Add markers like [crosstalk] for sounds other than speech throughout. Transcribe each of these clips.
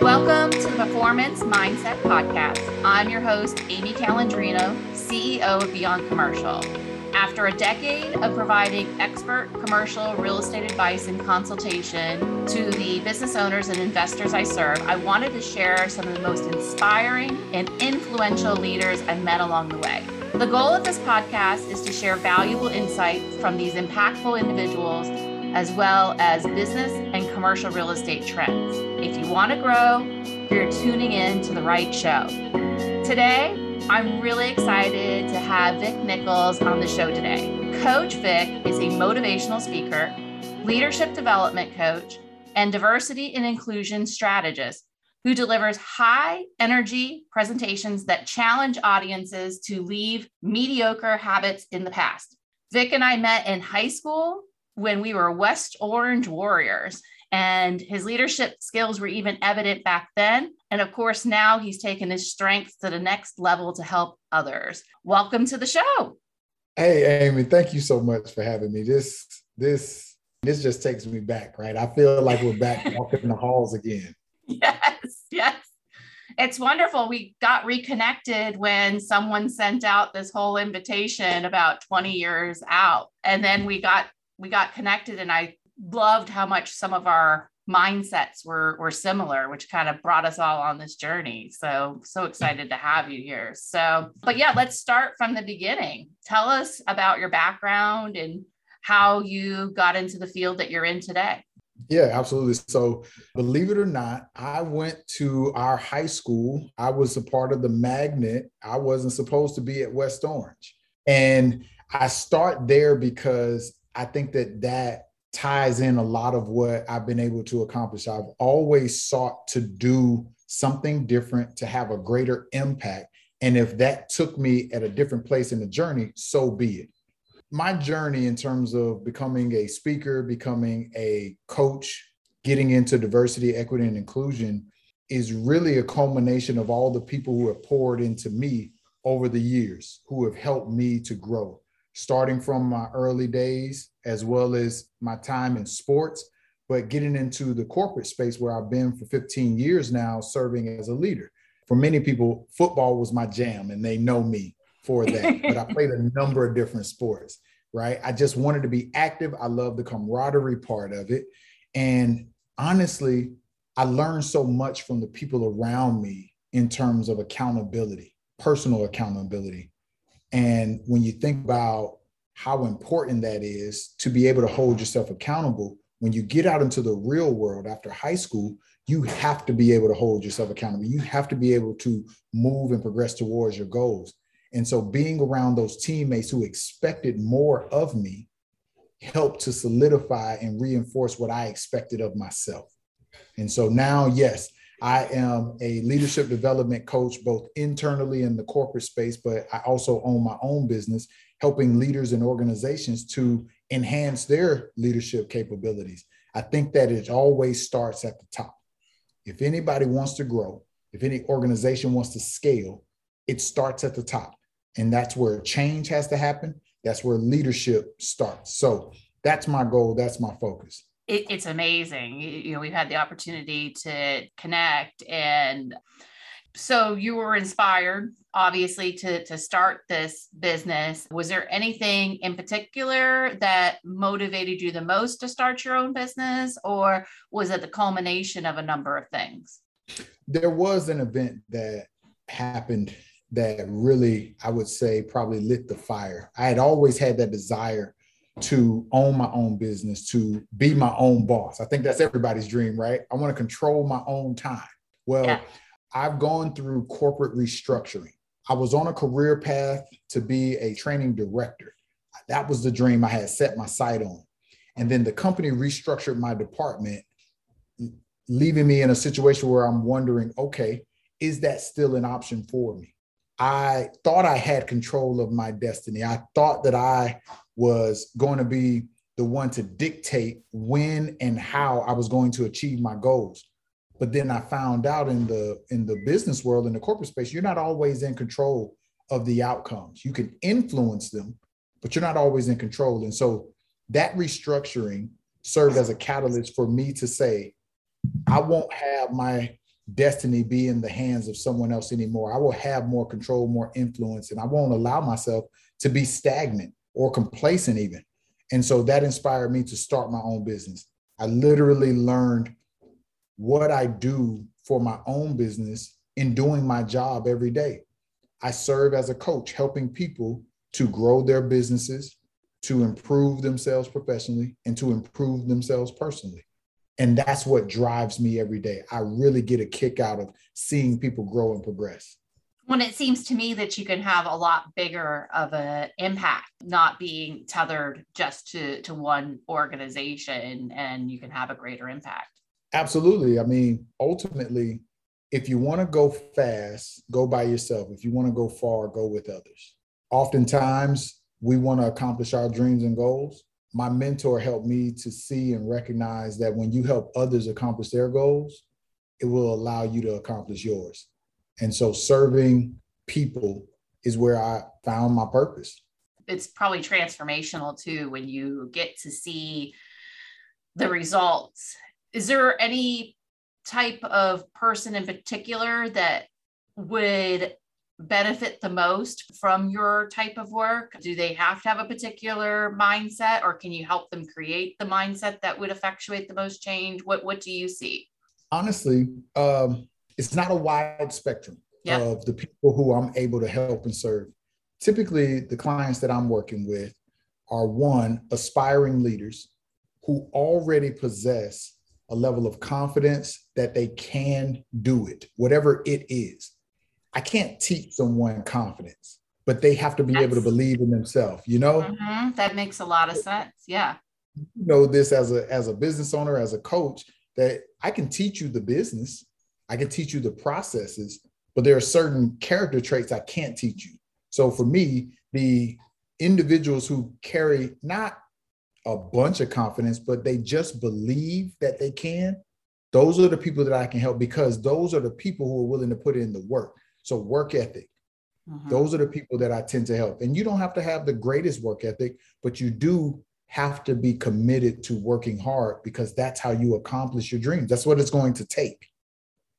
Welcome to the Performance Mindset Podcast. I'm your host, Amy Calandrino, CEO of Beyond Commercial. After a decade of providing expert commercial real estate advice and consultation to the business owners and investors I serve, I wanted to share some of the most inspiring and influential leaders I've met along the way. The goal of this podcast is to share valuable insights from these impactful individuals as well as business and commercial real estate trends. If you want to grow, you're tuning in to the right show. Today, I'm really excited to have Vic Nichols on the show today. Coach Vic is a motivational speaker, leadership development coach, and diversity and inclusion strategist who delivers high energy presentations that challenge audiences to leave mediocre habits in the past. Vic and I met in high school when we were West Orange Warriors, and his leadership skills were even evident back then. And of course, now he's taken his strengths to the next level to help others. Welcome to the show. Hey, Amy, thank you so much for having me. This, this, this just takes me back, right? I feel like we're back [laughs] walking the halls again. Yes, yes. It's wonderful. We got reconnected when someone sent out this whole invitation about 20 years out. And then we got we got connected and I loved how much some of our mindsets were were similar which kind of brought us all on this journey. So so excited to have you here. So but yeah let's start from the beginning. Tell us about your background and how you got into the field that you're in today. Yeah absolutely. So believe it or not i went to our high school. I was a part of the magnet. I wasn't supposed to be at west orange. And i start there because i think that that ties in a lot of what I've been able to accomplish. I've always sought to do something different to have a greater impact. And if that took me at a different place in the journey, so be it. My journey in terms of becoming a speaker, becoming a coach, getting into diversity, equity, and inclusion is really a culmination of all the people who have poured into me over the years, who have helped me to grow starting from my early days as well as my time in sports, but getting into the corporate space where I've been for 15 years now, serving as a leader. For many people, football was my jam and they know me for that, [laughs] but I played a number of different sports, right? I just wanted to be active. I love the camaraderie part of it. And honestly, I learned so much from the people around me in terms of accountability, personal accountability, and when you think about how important that is to be able to hold yourself accountable, when you get out into the real world after high school, you have to be able to hold yourself accountable. You have to be able to move and progress towards your goals. And so being around those teammates who expected more of me helped to solidify and reinforce what I expected of myself. And so now, yes, I am a leadership development coach, both internally in the corporate space, but I also own my own business, helping leaders and organizations to enhance their leadership capabilities. I think that it always starts at the top. If anybody wants to grow, if any organization wants to scale, it starts at the top. And that's where change has to happen. That's where leadership starts. So that's my goal. That's my focus it, it's amazing. You know, we've had the opportunity to connect and so you were inspired obviously to to start this business was there anything in particular that motivated you the most to start your own business or was it the culmination of a number of things there was an event that happened that really i would say probably lit the fire i had always had that desire to own my own business, to be my own boss. I think that's everybody's dream, right? I want to control my own time. Well, yeah. I've gone through corporate restructuring. I was on a career path to be a training director. That was the dream I had set my sight on. And then the company restructured my department, leaving me in a situation where I'm wondering, okay, is that still an option for me? I thought I had control of my destiny. I thought that I was going to be the one to dictate when and how I was going to achieve my goals. But then I found out in the in the business world in the corporate space, you're not always in control of the outcomes. You can influence them, but you're not always in control. And so that restructuring served as a catalyst for me to say, I won't have my destiny be in the hands of someone else anymore. I will have more control, more influence, and I won't allow myself to be stagnant or complacent, even. And so that inspired me to start my own business. I literally learned what I do for my own business in doing my job every day. I serve as a coach, helping people to grow their businesses, to improve themselves professionally, and to improve themselves personally. And that's what drives me every day. I really get a kick out of seeing people grow and progress. When it seems to me that you can have a lot bigger of an impact, not being tethered just to, to one organization, and you can have a greater impact. Absolutely. I mean, ultimately, if you want to go fast, go by yourself. If you want to go far, go with others. Oftentimes, we want to accomplish our dreams and goals. My mentor helped me to see and recognize that when you help others accomplish their goals, it will allow you to accomplish yours. And so, serving people is where I found my purpose. It's probably transformational too when you get to see the results. Is there any type of person in particular that would benefit the most from your type of work? Do they have to have a particular mindset or can you help them create the mindset that would effectuate the most change? What what do you see? Honestly, um, it's not a wide spectrum of the people who I'm able to help and serve. Typically, the clients that I'm working with are one, aspiring leaders who already possess a level of confidence that they can do it, whatever it is. I can't teach someone confidence, but they have to be That's, able to believe in themselves, you know? Mm-hmm. That makes a lot of sense. Yeah. You know this as a as a business owner, as a coach, that I can teach you the business, I can teach you the processes, but there are certain character traits I can't teach you. So for me, the individuals who carry not a bunch of confidence, but they just believe that they can, those are the people that I can help because those are the people who are willing to put in the work. So, work ethic, mm-hmm. those are the people that I tend to help. And you don't have to have the greatest work ethic, but you do have to be committed to working hard because that's how you accomplish your dreams. That's what it's going to take.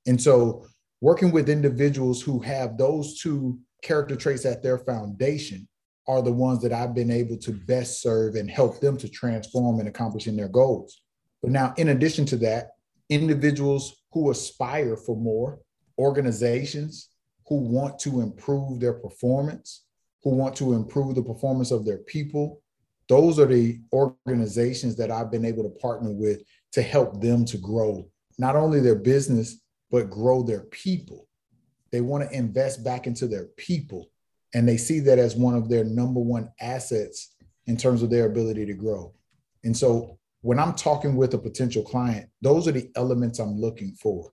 And so, working with individuals who have those two character traits at their foundation are the ones that I've been able to best serve and help them to transform and accomplishing their goals. But now, in addition to that, individuals who aspire for more, organizations who want to improve their performance, who want to improve the performance of their people, those are the organizations that I've been able to partner with to help them to grow not only their business, but grow their people. They want to invest back into their people and they see that as one of their number one assets in terms of their ability to grow. And so when I'm talking with a potential client, those are the elements I'm looking for.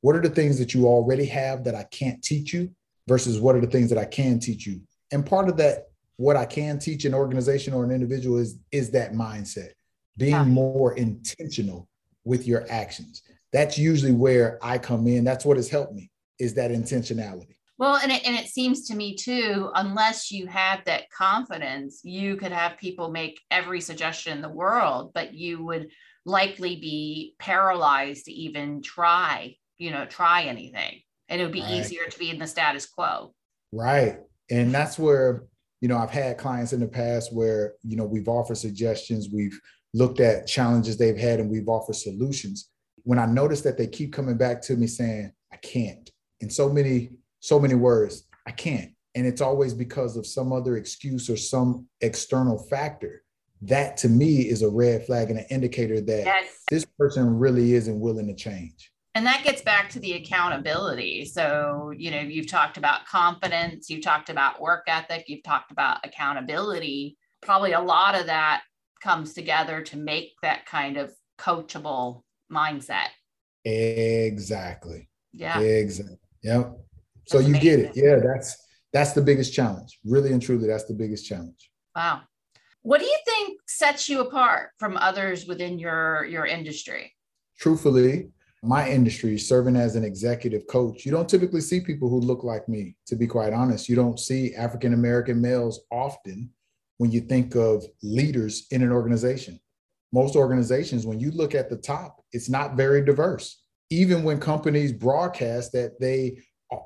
What are the things that you already have that I can't teach you versus what are the things that I can teach you? And part of that, what I can teach an organization or an individual is, is that mindset, being yeah. more intentional with your actions. That's usually where I come in. That's what has helped me is that intentionality. Well, and it, and it seems to me too, unless you have that confidence, you could have people make every suggestion in the world, but you would likely be paralyzed to even try, you know, try anything. And it would be right. easier to be in the status quo. Right. And that's where, you know, I've had clients in the past where, you know, we've offered suggestions, we've looked at challenges they've had, and we've offered solutions. When I notice that they keep coming back to me saying, I can't, and so many so many words. I can't. And it's always because of some other excuse or some external factor. That to me is a red flag and an indicator that yes. this person really isn't willing to change. And that gets back to the accountability. So, you know, you've talked about confidence, you've talked about work ethic, you've talked about accountability. Probably a lot of that comes together to make that kind of coachable mindset. Exactly. Yeah. Exactly. Yep. So you amazing. get it. Yeah, that's that's the biggest challenge. Really and truly, that's the biggest challenge. Wow. What do you think sets you apart from others within your your industry? Truthfully, my industry, serving as an executive coach, you don't typically see people who look like me, to be quite honest. You don't see African American males often when you think of leaders in an organization. Most organizations, when you look at the top, it's not very diverse even when companies broadcast that they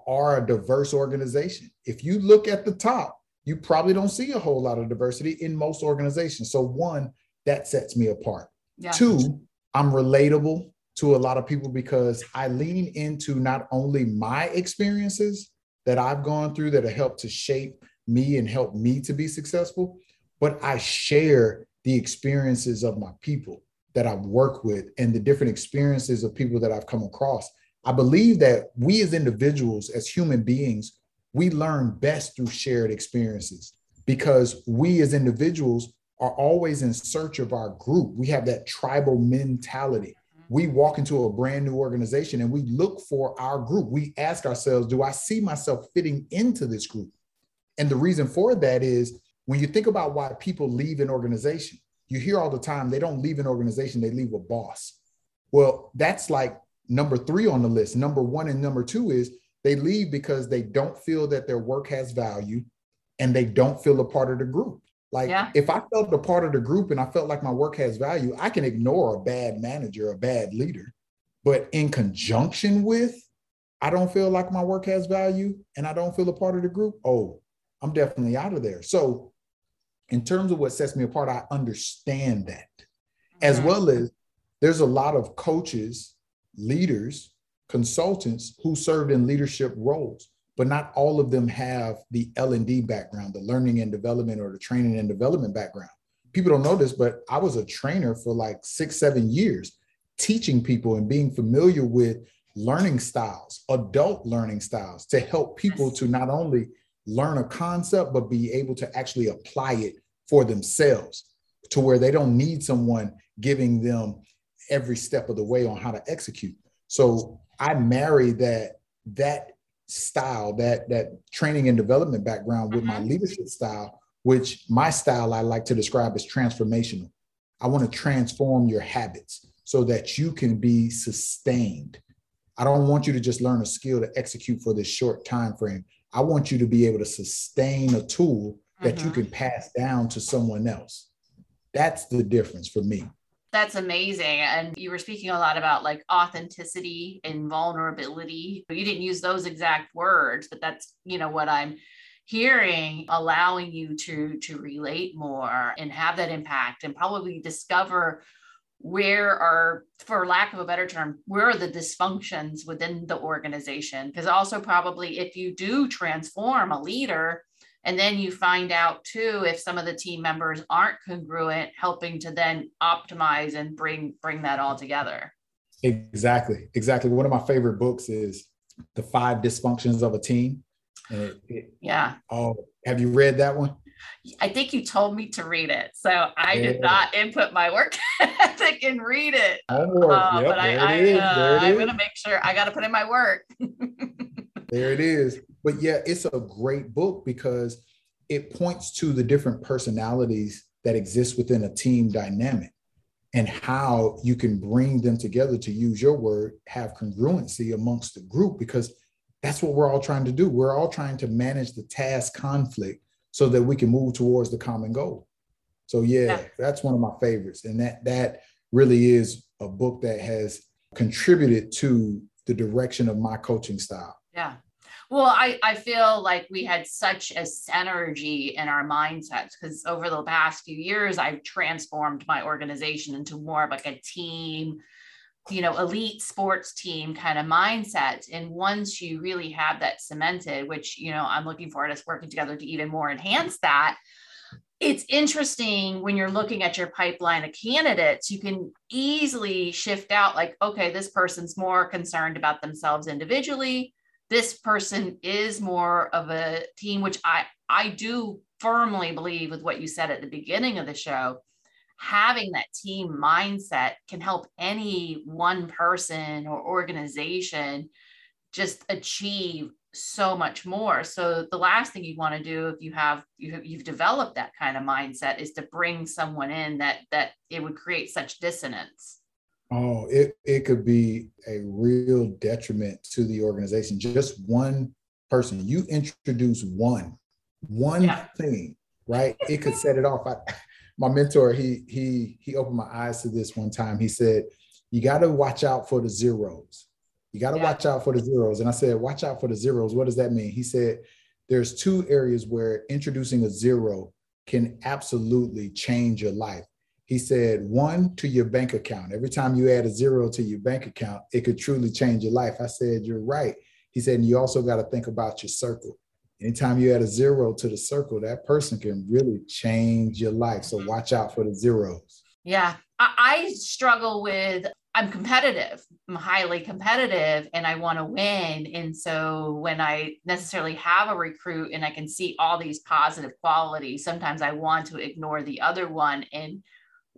are a diverse organization. If you look at the top, you probably don't see a whole lot of diversity in most organizations. So, one, that sets me apart. Yeah. Two, I'm relatable to a lot of people because I lean into not only my experiences that I've gone through that have helped to shape me and help me to be successful, but I share the experiences of my people that I've worked with and the different experiences of people that I've come across. I believe that we as individuals, as human beings, we learn best through shared experiences because we as individuals are always in search of our group. We have that tribal mentality. We walk into a brand new organization and we look for our group. We ask ourselves, do I see myself fitting into this group? And the reason for that is when you think about why people leave an organization, you hear all the time they don't leave an organization, they leave a boss. Well, that's like number three on the list. Number one and number two is they leave because they don't feel that their work has value and they don't feel a part of the group. Like yeah. if I felt a part of the group and I felt like my work has value, I can ignore a bad manager, a bad leader. But in conjunction with, I don't feel like my work has value and I don't feel a part of the group. Oh, I'm definitely out of there. So, in terms of what sets me apart, I understand that, as mm-hmm. well as there's a lot of coaches, leaders, consultants who served in leadership roles but not all of them have the L&D background, the learning and development or the training and development background. People don't know this, but I was a trainer for like six, seven years, teaching people and being familiar with learning styles, adult learning styles to help people to not only learn a concept, but be able to actually apply it for themselves to where they don't need someone giving them every step of the way on how to execute. So I marry that that style, that that training and development background with my mm-hmm. leadership style, which my style I like to describe as transformational. I want to transform your habits so that you can be sustained. I don't want you to just learn a skill to execute for this short time frame. I want you to be able to sustain a tool that mm-hmm. you can pass down to someone else. That's the difference for me. That's amazing. And you were speaking a lot about like authenticity and vulnerability. You didn't use those exact words, but that's, you know, what I'm hearing allowing you to to relate more and have that impact and probably discover where are for lack of a better term where are the dysfunctions within the organization because also probably if you do transform a leader and then you find out too if some of the team members aren't congruent, helping to then optimize and bring bring that all together. Exactly. Exactly. One of my favorite books is The Five Dysfunctions of a Team. It, it, yeah. Oh, have you read that one? I think you told me to read it. So I yeah. did not input my work [laughs] ethic and read it. Homework. Uh, yep, but I, I, uh, I'm going to make sure I got to put in my work. [laughs] there it is. But yeah, it's a great book because it points to the different personalities that exist within a team dynamic and how you can bring them together to use your word, have congruency amongst the group, because that's what we're all trying to do. We're all trying to manage the task conflict so that we can move towards the common goal. So yeah, yeah. that's one of my favorites. And that that really is a book that has contributed to the direction of my coaching style. Yeah. Well, I, I feel like we had such a synergy in our mindsets because over the past few years, I've transformed my organization into more of like a team, you know, elite sports team kind of mindset. And once you really have that cemented, which, you know, I'm looking forward to us working together to even more enhance that, it's interesting when you're looking at your pipeline of candidates, you can easily shift out like, okay, this person's more concerned about themselves individually this person is more of a team, which I, I do firmly believe with what you said at the beginning of the show. Having that team mindset can help any one person or organization just achieve so much more. So the last thing you want to do if you have you have, you've developed that kind of mindset is to bring someone in that that it would create such dissonance. Oh, it, it could be a real detriment to the organization. Just one person, you introduce one, one yeah. thing, right? It could set it off. I, my mentor, he he he opened my eyes to this one time. He said, "You got to watch out for the zeros. You got to yeah. watch out for the zeros. And I said, watch out for the zeros. What does that mean? He said, there's two areas where introducing a zero can absolutely change your life. He said, one to your bank account. Every time you add a zero to your bank account, it could truly change your life. I said, you're right. He said, and you also got to think about your circle. Anytime you add a zero to the circle, that person can really change your life. So watch out for the zeros. Yeah. I, struggle with I'm competitive. I'm highly competitive and I want to win. And so when I necessarily have a recruit and I can see all these positive qualities, sometimes I want to ignore the other one and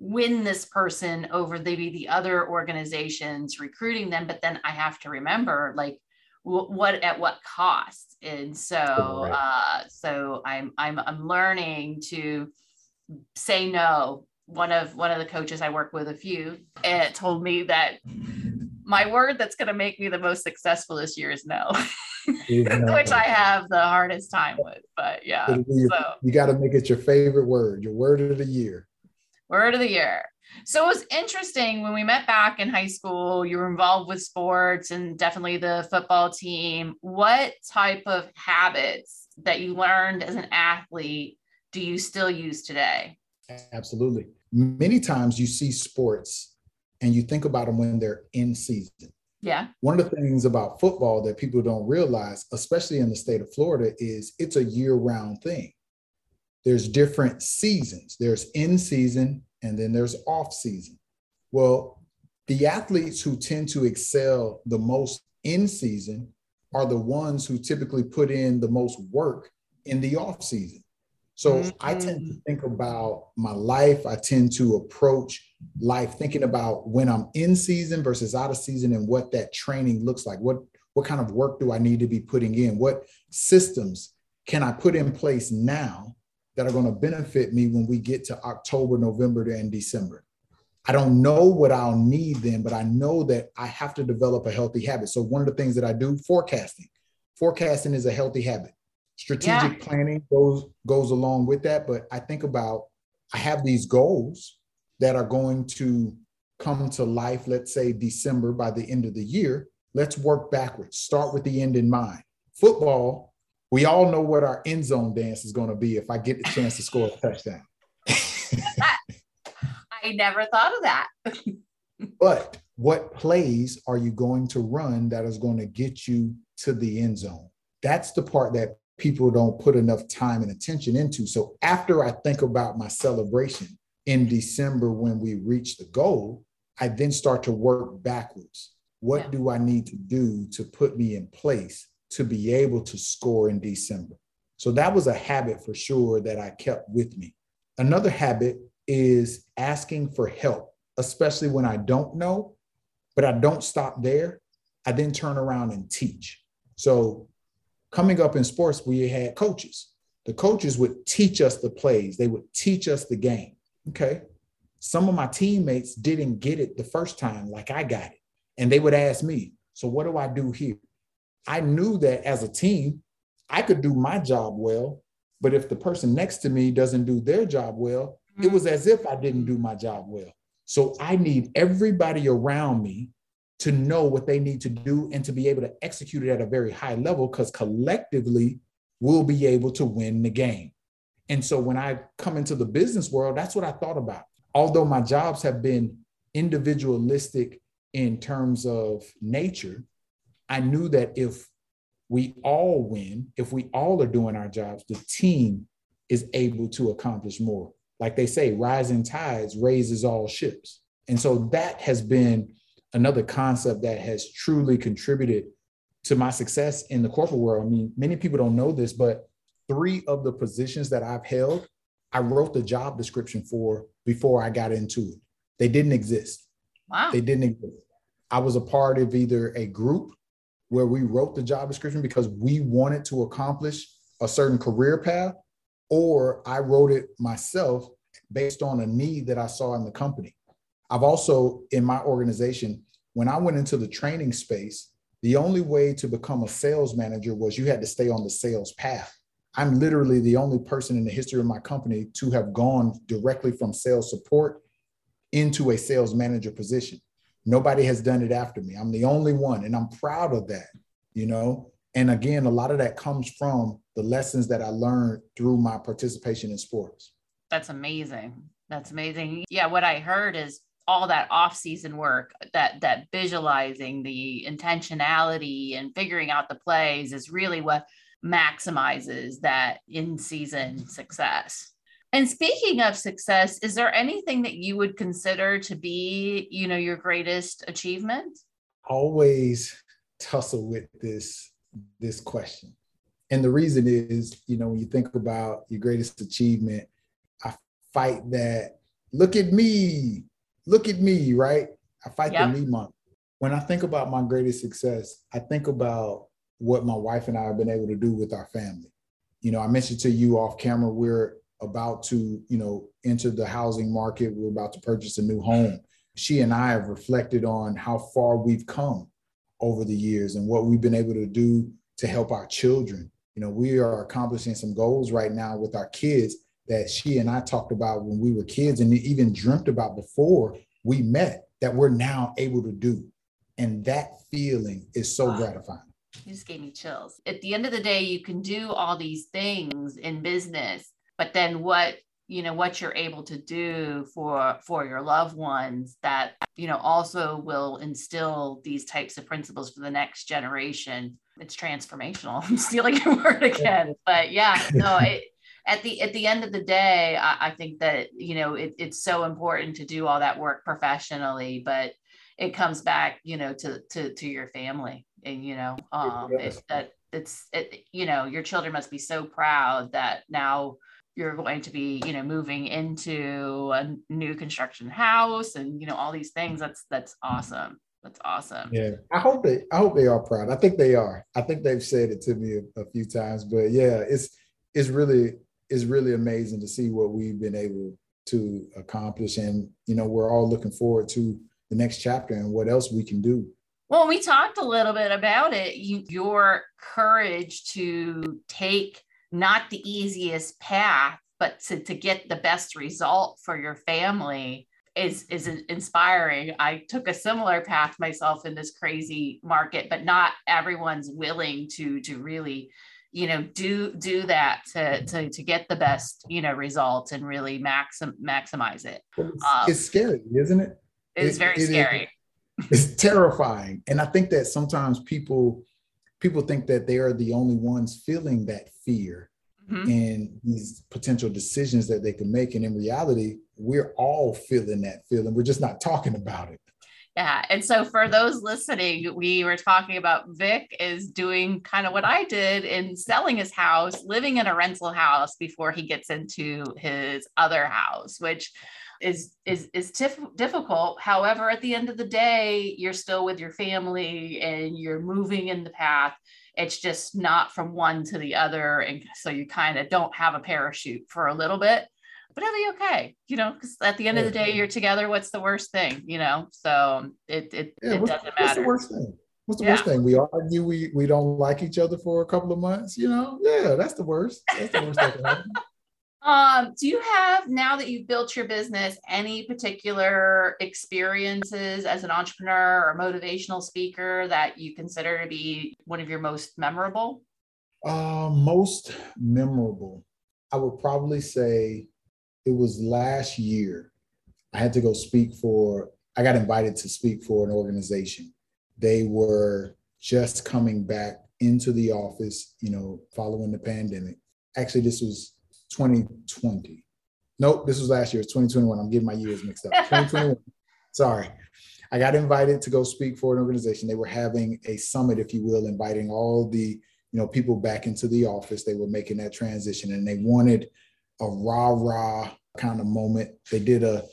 win this person over maybe the other organizations recruiting them. But then I have to remember like what at what cost. And so right. uh so I'm I'm I'm learning to say no one of one of the coaches I work with a few and told me that my word that's going to make me the most successful this year is no, [laughs] which I have the hardest time with. But yeah, so you got to make it your favorite word, your word of the year. Word of the year. So it was interesting when we met back in high school. You were involved with sports and definitely the football team. What type of habits that you learned as an athlete do you still use today? Absolutely many times you see sports and you think about them when they're in season. Yeah. One of the things about football that people don't realize, especially in the state of Florida, is it's a year round thing. There's different seasons. There's in season and then there's off season. Well, the athletes who tend to excel the most in season are the ones who typically put in the most work in the off season. So mm-hmm. I tend to think about my life. I tend to approach life thinking about when I'm in season versus out of season and what that training looks like. What what kind of work do I need to be putting in? What systems can I put in place now that are going to benefit me when we get to October, November, and December? I don't know what I'll need then, but I know that I have to develop a healthy habit. So one of the things that I do, forecasting. Forecasting is a healthy habit strategic yeah. planning goes goes along with that but i think about i have these goals that are going to come to life let's say december by the end of the year let's work backwards start with the end in mind football we all know what our end zone dance is going to be if i get the chance to score a touchdown [laughs] i never thought of that [laughs] but what plays are you going to run that is going to get you to the end zone that's the part that people don't put enough time and attention into. So after I think about my celebration in December when we reach the goal, I then start to work backwards. What yeah. do I need to do to put me in place to be able to score in December? So that was a habit for sure that I kept with me. Another habit is asking for help, especially when I don't know, but I don't stop there. I then turn around and teach. So coming up in sports, we had coaches. The coaches would teach us the plays, they would teach us the game. Okay. Some of my teammates didn't get it the first time like I got it. And they would ask me, So what do I do here? I knew that as a team, I could do my job well. But if the person next to me doesn't do their job well, mm-hmm. it was as if I didn't do my job well. So I need everybody around me to know what they need to do and to be able to execute it at a very high level because collectively we'll be able to win the game. And so when I come into the business world, that's what I thought about. Although my jobs have been individualistic in terms of nature, I knew that if we all win, if we all are doing our jobs, the team is able to accomplish more. Like they say, rising tides raises all ships. And so that has been another concept that has truly contributed to my success in the corporate world. I mean, many people don't know this, but three of the positions that I've held, I wrote the job description for before I got into it. They didn't exist. Wow. They didn't exist. I was a part of either a group where we wrote the job description because we wanted to accomplish a certain career path, or I wrote it myself based on a need that I saw in the company. I've also, in my organization, when I went into the training space, the only way to become a sales manager was you had to stay on the sales path. I'm literally the only person in the history of my company to have gone directly from sales support into a sales manager position. Nobody has done it after me. I'm the only one, and I'm proud of that, you know. And again, a lot of that comes from the lessons that I learned through my participation in sports. That's amazing. That's amazing. Yeah, what I heard is all that off-season work, that that visualizing the intentionality and figuring out the plays is really what maximizes that in-season success. And speaking of success, is there anything that you would consider to be, you know, your greatest achievement? Always tussle with this this question. And the reason is, you know, when you think about your greatest achievement, I fight that look at me, look at me, right? I fight yep. the me month. When I think about my greatest success, I think about what my wife and I have been able to do with our family. You know, I mentioned to you off camera, we're about to, you know, enter the housing market. We're about to purchase a new home. She and I have reflected on how far we've come over the years and what we've been able to do to help our children. You know, we are accomplishing some goals right now with our kids that she and I talked about when we were kids and even dreamt about before we met that we're now able to do. And that feeling is so wow. gratifying. You just gave me chills. At the end of the day, you can do all these things in business but then what you know what you're able to do for for your loved ones that you know also will instill these types of principles for the next generation. It's transformational. [laughs] I'm stealing your word again but yeah no [laughs] it, at the at the end of the day i, I think that you know it, it's so important to do all that work professionally but it comes back you know to to to your family and you know um it, that it's it, you know your children must be so proud that now you're going to be you know moving into a new construction house and you know all these things that's that's awesome. That's awesome. Yeah. I hope they i hope they are proud. I think they are. I think they've said it to me a, a few times but yeah it's it's really it's really amazing to see what we've been able to accomplish. And you know we're all looking forward to the next chapter and what else we can do. Well we talked a little bit about it. You, your courage to take not the easiest path, but to, to get the best result for your family is is inspiring. I took a similar path myself in this crazy market, but not everyone's willing to to really you know do do that to to, to get the best you know results and really maxim, maximize it. It's, um, it's scary isn't it? it's it, very it, scary. [laughs] it's terrifying. And i think that sometimes people people think that they are the only ones feeling that fear mm-hmm. and these potential decisions that they can make. And in reality, we're all feeling that feeling. We're just not talking about it. Yeah. And so for those listening, we were talking about Vic is doing kind of what I did in selling his house, living in a rental house before he gets into his other house, which is is is tif- difficult. However, at the end of the day, you're still with your family and you're moving in the path. It's just not from one to the other, and so you kind of don't have a parachute for a little bit. But it'll be okay, you know, because at the end of the day, you're together. What's the worst thing, you know? So it it, yeah, it doesn't matter. What's the worst thing? What's the yeah. worst thing? We argue, we we don't like each other for a couple of months, you know? Yeah, that's the worst. That's the worst thing. Um, do you have now that you've built your business any particular experiences as an entrepreneur or motivational speaker that you consider to be one of your most memorable? Uh, most memorable, I would probably say it was last year. I had to go speak for, I got invited to speak for an organization. They were just coming back into the office, you know, following the pandemic. Actually, this was 2020. Nope, this was last year. It's 2021. I'm getting my years mixed up. [laughs] 2021. Sorry. I got invited to go speak for an organization. They were having a summit, if you will, inviting all the you know people back into the office. They were making that transition, and they wanted a rah rah kind of moment. They did a,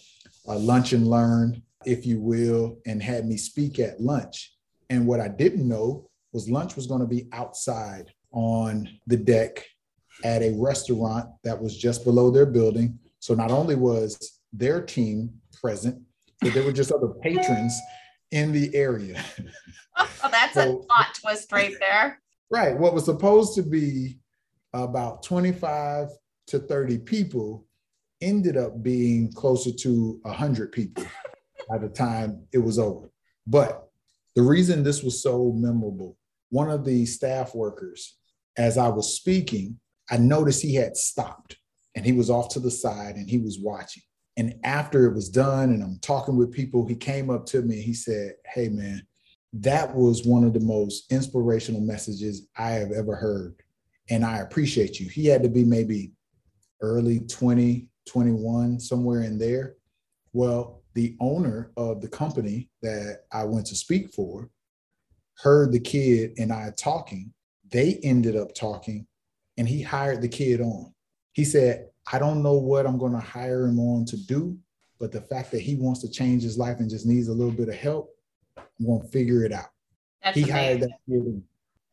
a lunch and learn, if you will, and had me speak at lunch. And what I didn't know was lunch was going to be outside on the deck at a restaurant that was just below their building. So not only was their team present, but there were just other patrons in the area. [laughs] Oh, that's so, a plot twist right there. Right. What was supposed to be about 25 to 30 people ended up being closer to 100 people [laughs] by the time it was over. But the reason this was so memorable, one of the staff workers, as I was speaking, I noticed he had stopped and he was off to the side and he was watching. And after it was done and I'm talking with people, he came up to me and he said, Hey, man, that was one of the most inspirational messages I have ever heard. And I appreciate you. He had to be maybe early 20, 21, somewhere in there. Well, the owner of the company that I went to speak for heard the kid and I talking. They ended up talking and he hired the kid on. He said, I don't know what I'm going to hire him on to do, but the fact that he wants to change his life and just needs a little bit of help, I'm going to figure it out. That's he amazing. hired that kid.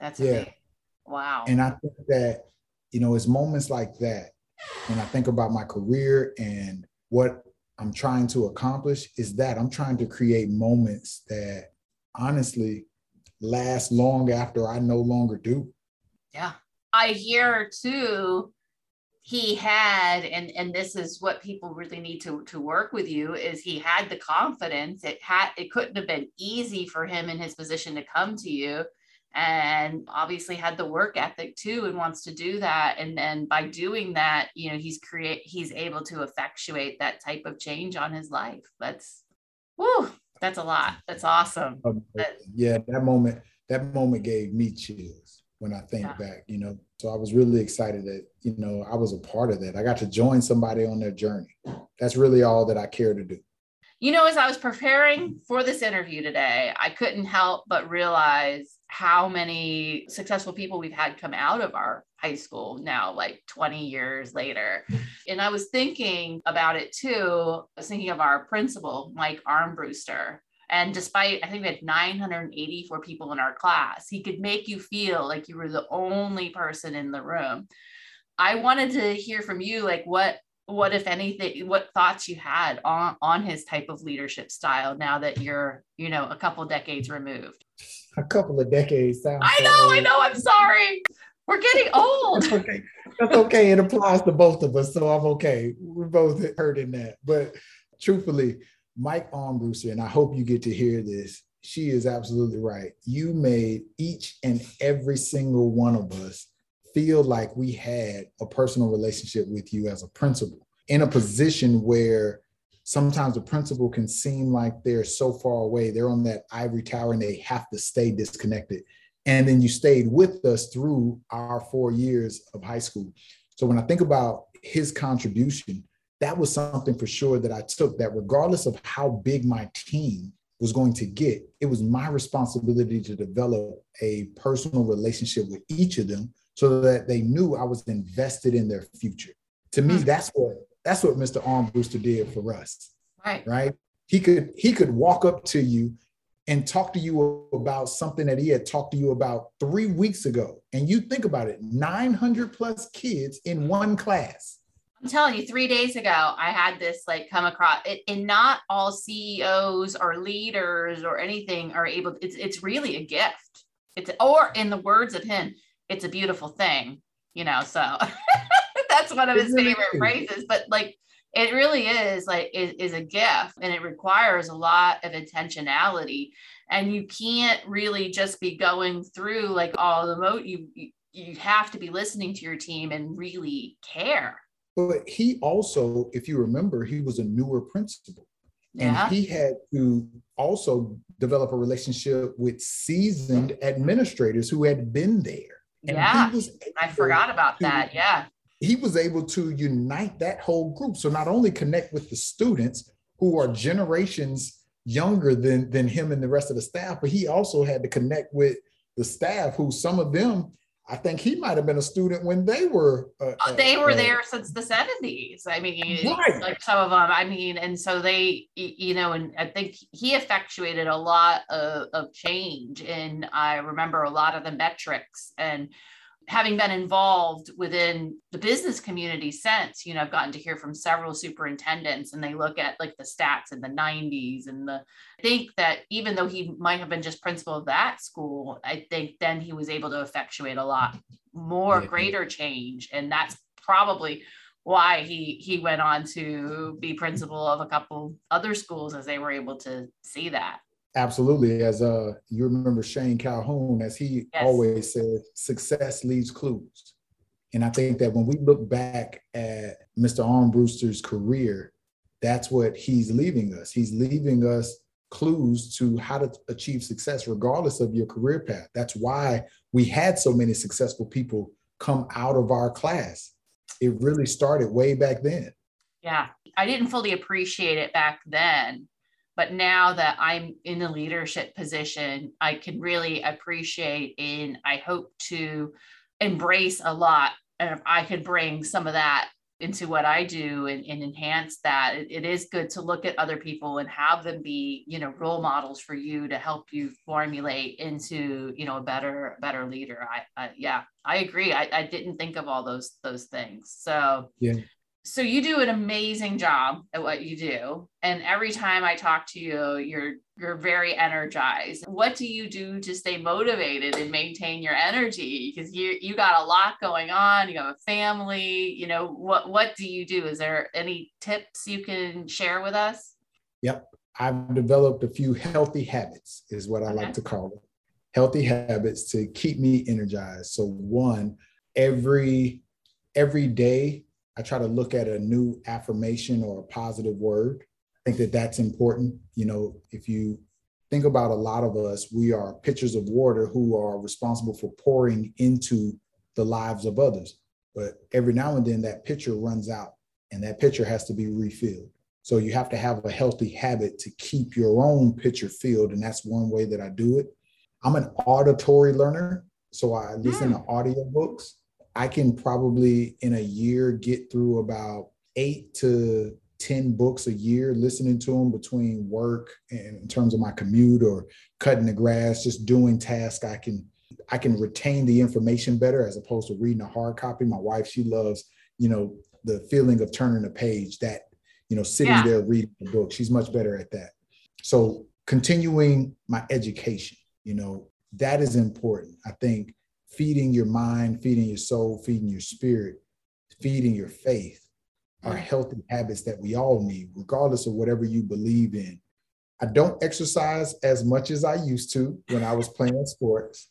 That's yeah. amazing. Wow. And I think that, you know, it's moments like that when I think about my career and what I'm trying to accomplish is that I'm trying to create moments that honestly last long after I no longer do. Yeah. I hear too he had and and this is what people really need to to work with you is he had the confidence. It had it couldn't have been easy for him in his position to come to you and obviously had the work ethic too and wants to do that. And then by doing that you know he's create he's able to effectuate that type of change on his life. That's whoo that's a lot. That's awesome. Um, yeah, that moment, that moment gave me chills when I think Yeah. back, you know. So I was really excited that, you know, I was a part of that. I got to join somebody on their journey. That's really all that I care to do. You know, as I was preparing for this interview today, I couldn't help but realize how many successful people we've had come out of our high school now, like 20 years later. And I was thinking about it too. I was thinking of our principal, Mike Armbruster. And despite, I think we had 984 people in our class, he could make you feel like you were the only person in the room. I wanted to hear from you, like what what if anything what thoughts you had on on his type of leadership style now that you're you know a couple decades removed A couple of decades. i so know i know i'm sorry we're getting [laughs] old That's okay. That's okay. It applies to both of us, so I'm okay. We're both hurting that. But truthfully, Mike Armbruster, and I hope you get to hear this. She is absolutely right. You made each and every single one of us feel like we had a personal relationship with you as a principal in a position where sometimes the principal can seem like they're so far away. They're on that ivory tower and they have to stay disconnected. And then you stayed with us through our four years of high school. So when I think about his contribution, that was something for sure that I took that regardless of how big my team was going to get, it was my responsibility to develop a personal relationship with each of them so that they knew I was invested in their future. To me, Hmm. that's what that's what Mr. Armbruster did for us right right? He could he could walk up to you and talk to you about something that he had talked to you about three weeks ago. And you think about it, 900 plus kids in one class. I'm telling you three days ago i had this like come across it and not all ceos or leaders or anything are able it's it's really a gift. It's or in the words of him it's a beautiful thing you know so [laughs] that's one of It his favorite phrases but like it really is like is, is a gift and it requires a lot of intentionality and you can't really just be going through like all the mo you you- you have to be listening to your team and really care But he also, if you remember, he was a newer principal. And yeah he had to also develop a relationship with seasoned administrators who had been there. And Yeah, was i forgot about to- that yeah he was able to unite that whole group. So not only connect with the students who are generations younger than than him and the rest of the staff, but he also had to connect with the staff who some of them, I think he might have been a student when they were. Uh, Uh, they were uh, there since the 70s i mean Right. like some of them i mean and so they you know and i think he effectuated a lot of, of change and i remember a lot of the metrics and having been involved within the business community since you know i've gotten to hear from several superintendents and they look at like the stats in the 90s and the I think that even though he might have been just principal of that school i think then he was able to effectuate a lot more Yeah. greater change and that's probably why he he went on to be principal of a couple other schools as they were able to see that Absolutely. As uh you remember Shane Calhoun, as he yes. always said, success leaves clues. And I think that when we look back at Mr. Armbruster's career, that's what he's leaving us. He's leaving us clues to how to achieve success regardless of your career path. That's why we had so many successful people come out of our class. It really started way back then. Yeah. I didn't fully appreciate it back then but now that i'm in a leadership position i can really appreciate and i hope to embrace a lot and if i could bring some of that into what i do and, and enhance that. It, it is good to look at other people and have them be you know role models for you to help you formulate into you know a better better leader. I, I yeah i agree. I, I didn't think of all those those things. So yeah so you do an amazing job at what you do. And every time i talk to you you're you're very energized. What do you do to stay motivated and maintain your energy? Because you you got a lot going on. You have a family. You know what what do you do? Is there any tips you can share with us? Yep. I've developed a few healthy habits is what i okay. like to call it. Healthy habits to keep me energized. So one every every day I try to look at a new affirmation or a positive word. I think that that's important. You know, if you think about a lot of us, we are pitchers of water who are responsible for pouring into the lives of others. But every now and then that pitcher runs out and that pitcher has to be refilled. So you have to have a healthy habit to keep your own pitcher filled. And that's one way that I do it. I'm an auditory learner. So I listen mm. to audiobooks. I can probably in a year get through about eight to 10 books a year, listening to them between work and in terms of my commute or cutting the grass, just doing tasks. I can I can retain the information better as opposed to reading a hard copy. My wife, she loves, you know, the feeling of turning a page, that, you know, sitting yeah. there reading the book. She's much better at that. So continuing my education, you know, that is important. I think feeding your mind, feeding your soul, feeding your spirit, feeding your faith are healthy habits that we all need, regardless of whatever you believe in. I don't exercise as much as I used to when I was playing sports.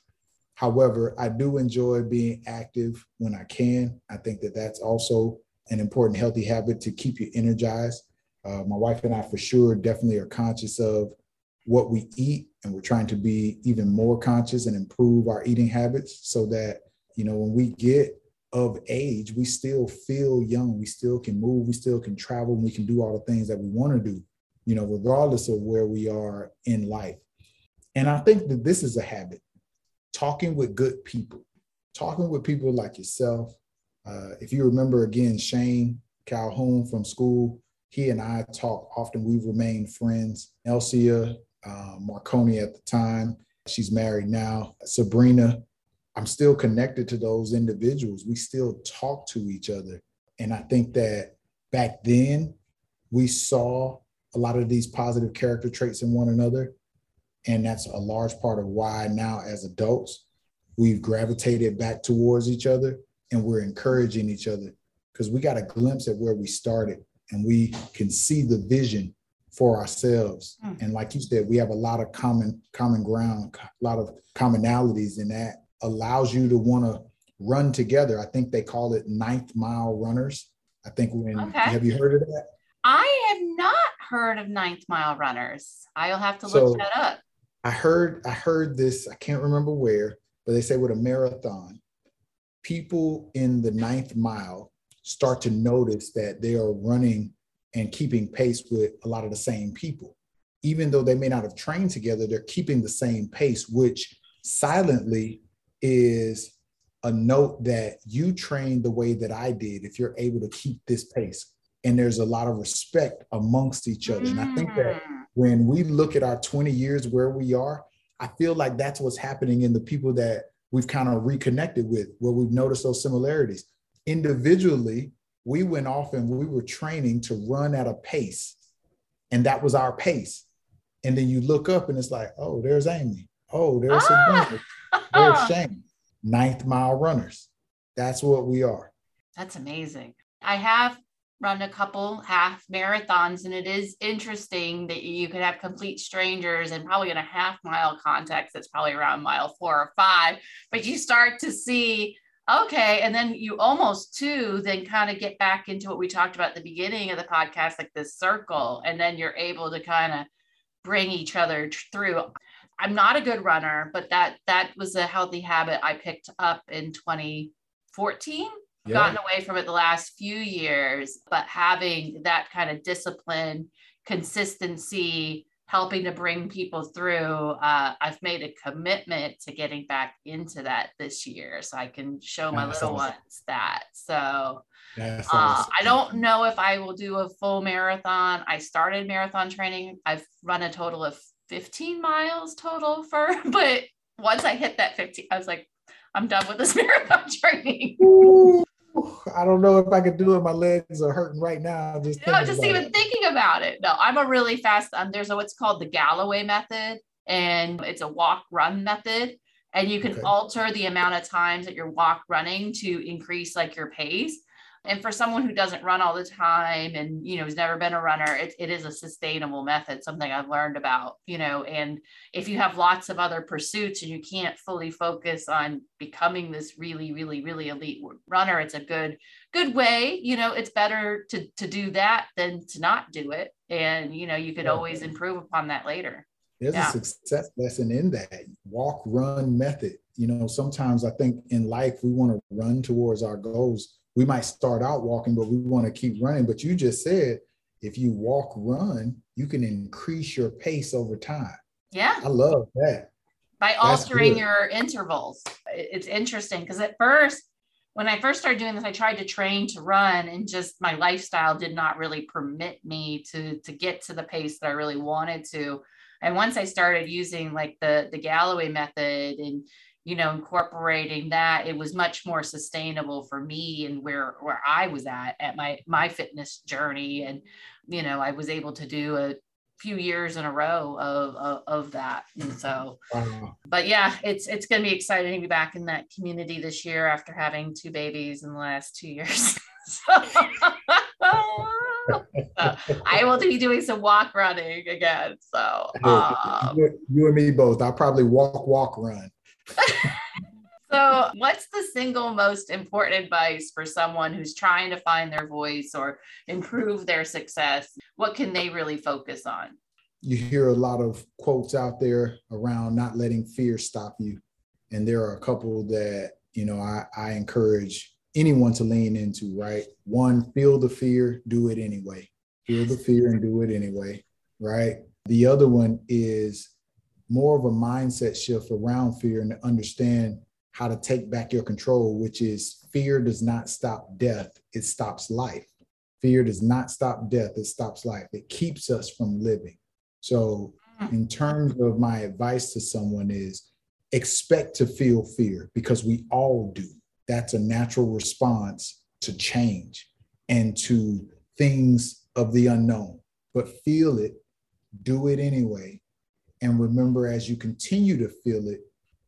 However, I do enjoy being active when I can. I think that that's also an important healthy habit to keep you energized. Uh, my wife and I, for sure, definitely are conscious of what we eat and we're trying to be even more conscious and improve our eating habits so that you know when we get of age we still feel young we still can move we still can travel we can do all the things that we want to do you know regardless of where we are in life. And i think that this is a habit talking with good people talking with people like yourself. Uh, if you remember again shane calhoun from school he and i talk often we've remained friends. Elsia uh, Marconi at the time. She's married now. Sabrina, I'm still connected to those individuals. We still talk to each other. And I think that back then we saw a lot of these positive character traits in one another. And that's a large part of why now, as adults, we've gravitated back towards each other and we're encouraging each other because we got a glimpse at where we started and we can see the vision for ourselves. Mm. And like you said, we have a lot of common common ground, a lot of commonalities, and that allows you to want to run together. I think they call it ninth mile runners. I think when okay. have you heard of that? I have not heard of ninth mile runners. I'll have to look so, that up. I heard I heard this, I can't remember where, but they say with a marathon, people in the ninth mile start to notice that they are running and keeping pace with a lot of the same people. Even though they may not have trained together, they're keeping the same pace, which silently is a note that you trained the way that I did if you're able to keep this pace. And there's a lot of respect amongst each other. And I think that mm. when we look at our 20 years where we are, I feel like that's what's happening in the people that we've kind of reconnected with, where we've noticed those similarities. Individually, we went off and we were training to run at a pace. And that was our pace. And then you look up and it's like, oh, there's Amy. Oh, there's ah! There's [laughs] Shane. Ninth mile runners. That's what we are. That's amazing. I have run a couple half marathons and it is interesting that you could have complete strangers and probably in a half mile context it's probably around mile four or five but you start to see okay and then you almost too then kind of get back into what we talked about at the beginning of the podcast like this circle and then you're able to kind of bring each other through i'm not a good runner but that that was a healthy habit i picked up in 2014 yeah. gotten away from it the last few years, but having that kind of discipline, consistency, helping to bring people through, uh, I've made a commitment to getting back into that this year so I can show my That's little awesome. ones that. So uh, I don't know if I will do a full marathon. I started marathon training. I've run a total of 15 miles total for, [laughs] but once I hit that 15, I was like, I'm done with this [laughs] marathon training. I don't know if I could do it. My legs are hurting right now. Just no, just even it. thinking about it. No, I'm a really fast. Um, there's a what's called the Galloway method, and it's a walk run method, and you can okay. alter the amount of times that you're walk running to increase like your pace. And for someone who doesn't run all the time and, you know, has never been a runner, it, it is a sustainable method, something I've learned about, you know, and if you have lots of other pursuits and you can't fully focus on becoming this really, really, really elite runner, it's a good, good way, you know, it's better to, to do that than to not do it. And, you know, you could always improve upon that later. There's yeah. a success lesson in that walk, run method. You know, sometimes I think in life we want to run towards our goals we might start out walking, but we want to keep running. But you just said if you walk, run, you can increase your pace over time. Yeah. I love that. By altering your intervals. It's interesting because at first, when I first started doing this, I tried to train to run and just my lifestyle did not really permit me to, to get to the pace that I really wanted to. And once I started using like the, the Galloway method and you know incorporating that it was much more sustainable for me and where where i was at at my my fitness journey and you know i was able to do a few years in a row of of, of that and so wow. but yeah it's it's going to be exciting to be back in that community this year after having two babies in the last two years [laughs] so, I will be doing some walk running again. So um, you and me both. I'll probably walk, walk, run. [laughs] so, what's the single most important advice for someone who's trying to find their voice or improve their success? What can they really focus on? You hear a lot of quotes out there around not letting fear stop you. And there are a couple that, you know, I, I encourage anyone to lean into, right? One, feel the fear, do it anyway. Feel the fear and do it anyway, right? The other one is more of a mindset shift around fear and to understand how to take back your control, which is fear does not stop death, it stops life. Fear does not stop death, it stops life. It keeps us from living. So, mm. in terms of my advice to someone, is expect to feel fear because we all do. That's a natural response to change and to things of the unknown. But feel it, do it anyway, and remember, as you continue to feel it,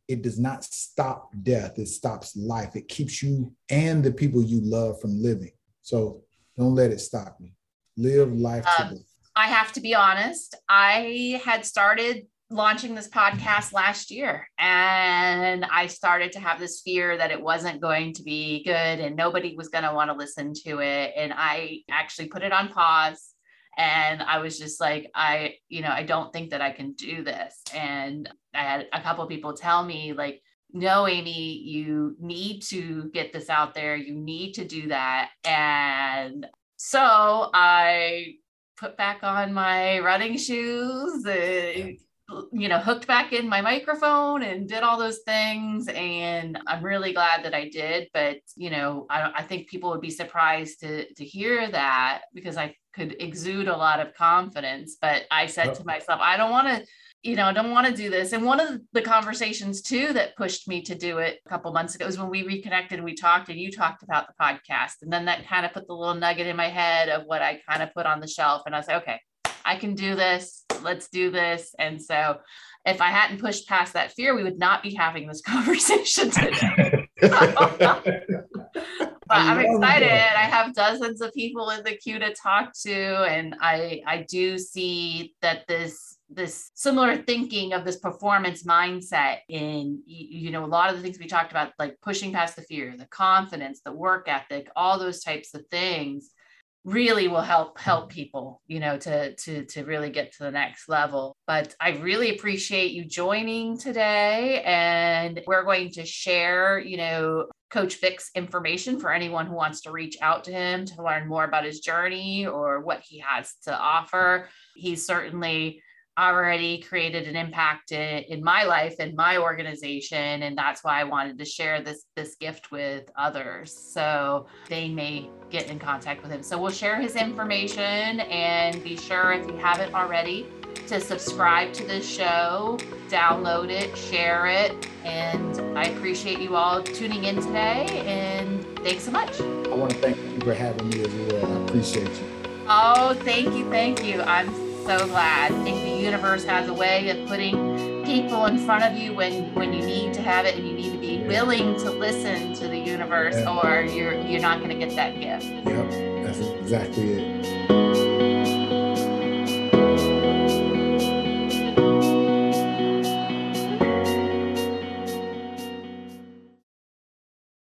it does not stop death, it stops life. It keeps you and the people you love from living. So don't let it stop you. Live life um, to I have to be honest, I had started launching this podcast last year and I started to have this fear that it wasn't going to be good and nobody was going to want to listen to it. And I actually put it on pause and i was just like i you know i don't think that i can do this. And i had a couple people tell me like no amy you need to get this out there. You need to do that. And so i put back on my running shoes and you know hooked back in my microphone and did all those things. And i'm really glad that i did. But you know i, I think people would be surprised to to hear that because i could exude a lot of confidence but i said to myself i don't want to you know, I don't want to do this. And one of the conversations too that pushed me to do it a couple months ago was when we reconnected and we talked and you talked about the podcast. And then that kind of put the little nugget in my head of what I kind of put on the shelf. And I was like, okay, I can do this. Let's do this. And so if I hadn't pushed past that fear, we would not be having this [laughs] conversation today. [laughs] [laughs] but I'm excited. That. I have dozens of people in the queue to talk to, and I I do see that this this similar thinking of this performance mindset in you know a lot of the things we talked about like pushing past the fear the confidence the work ethic all those types of things really will help help people you know to to to really get to the next level but i really appreciate you joining today and we're going to share you know coach vic's information for anyone who wants to reach out to him to learn more about his journey or what he has to offer. He's certainly already created an impact in, in, my life and my organization and that's why i wanted to share this this gift with others. So they may get in contact with him. So we'll share his information and be sure if you haven't already to subscribe to the show download it share it and i appreciate you all tuning in today and thanks so much i want to thank you for having me as well i appreciate you oh thank you thank you i'm so glad. I think the universe has a way of putting people in front of you when when you need to have it and you need to be willing to listen to the universe yeah. or you're you're not going to get that gift. Yep, that's exactly it.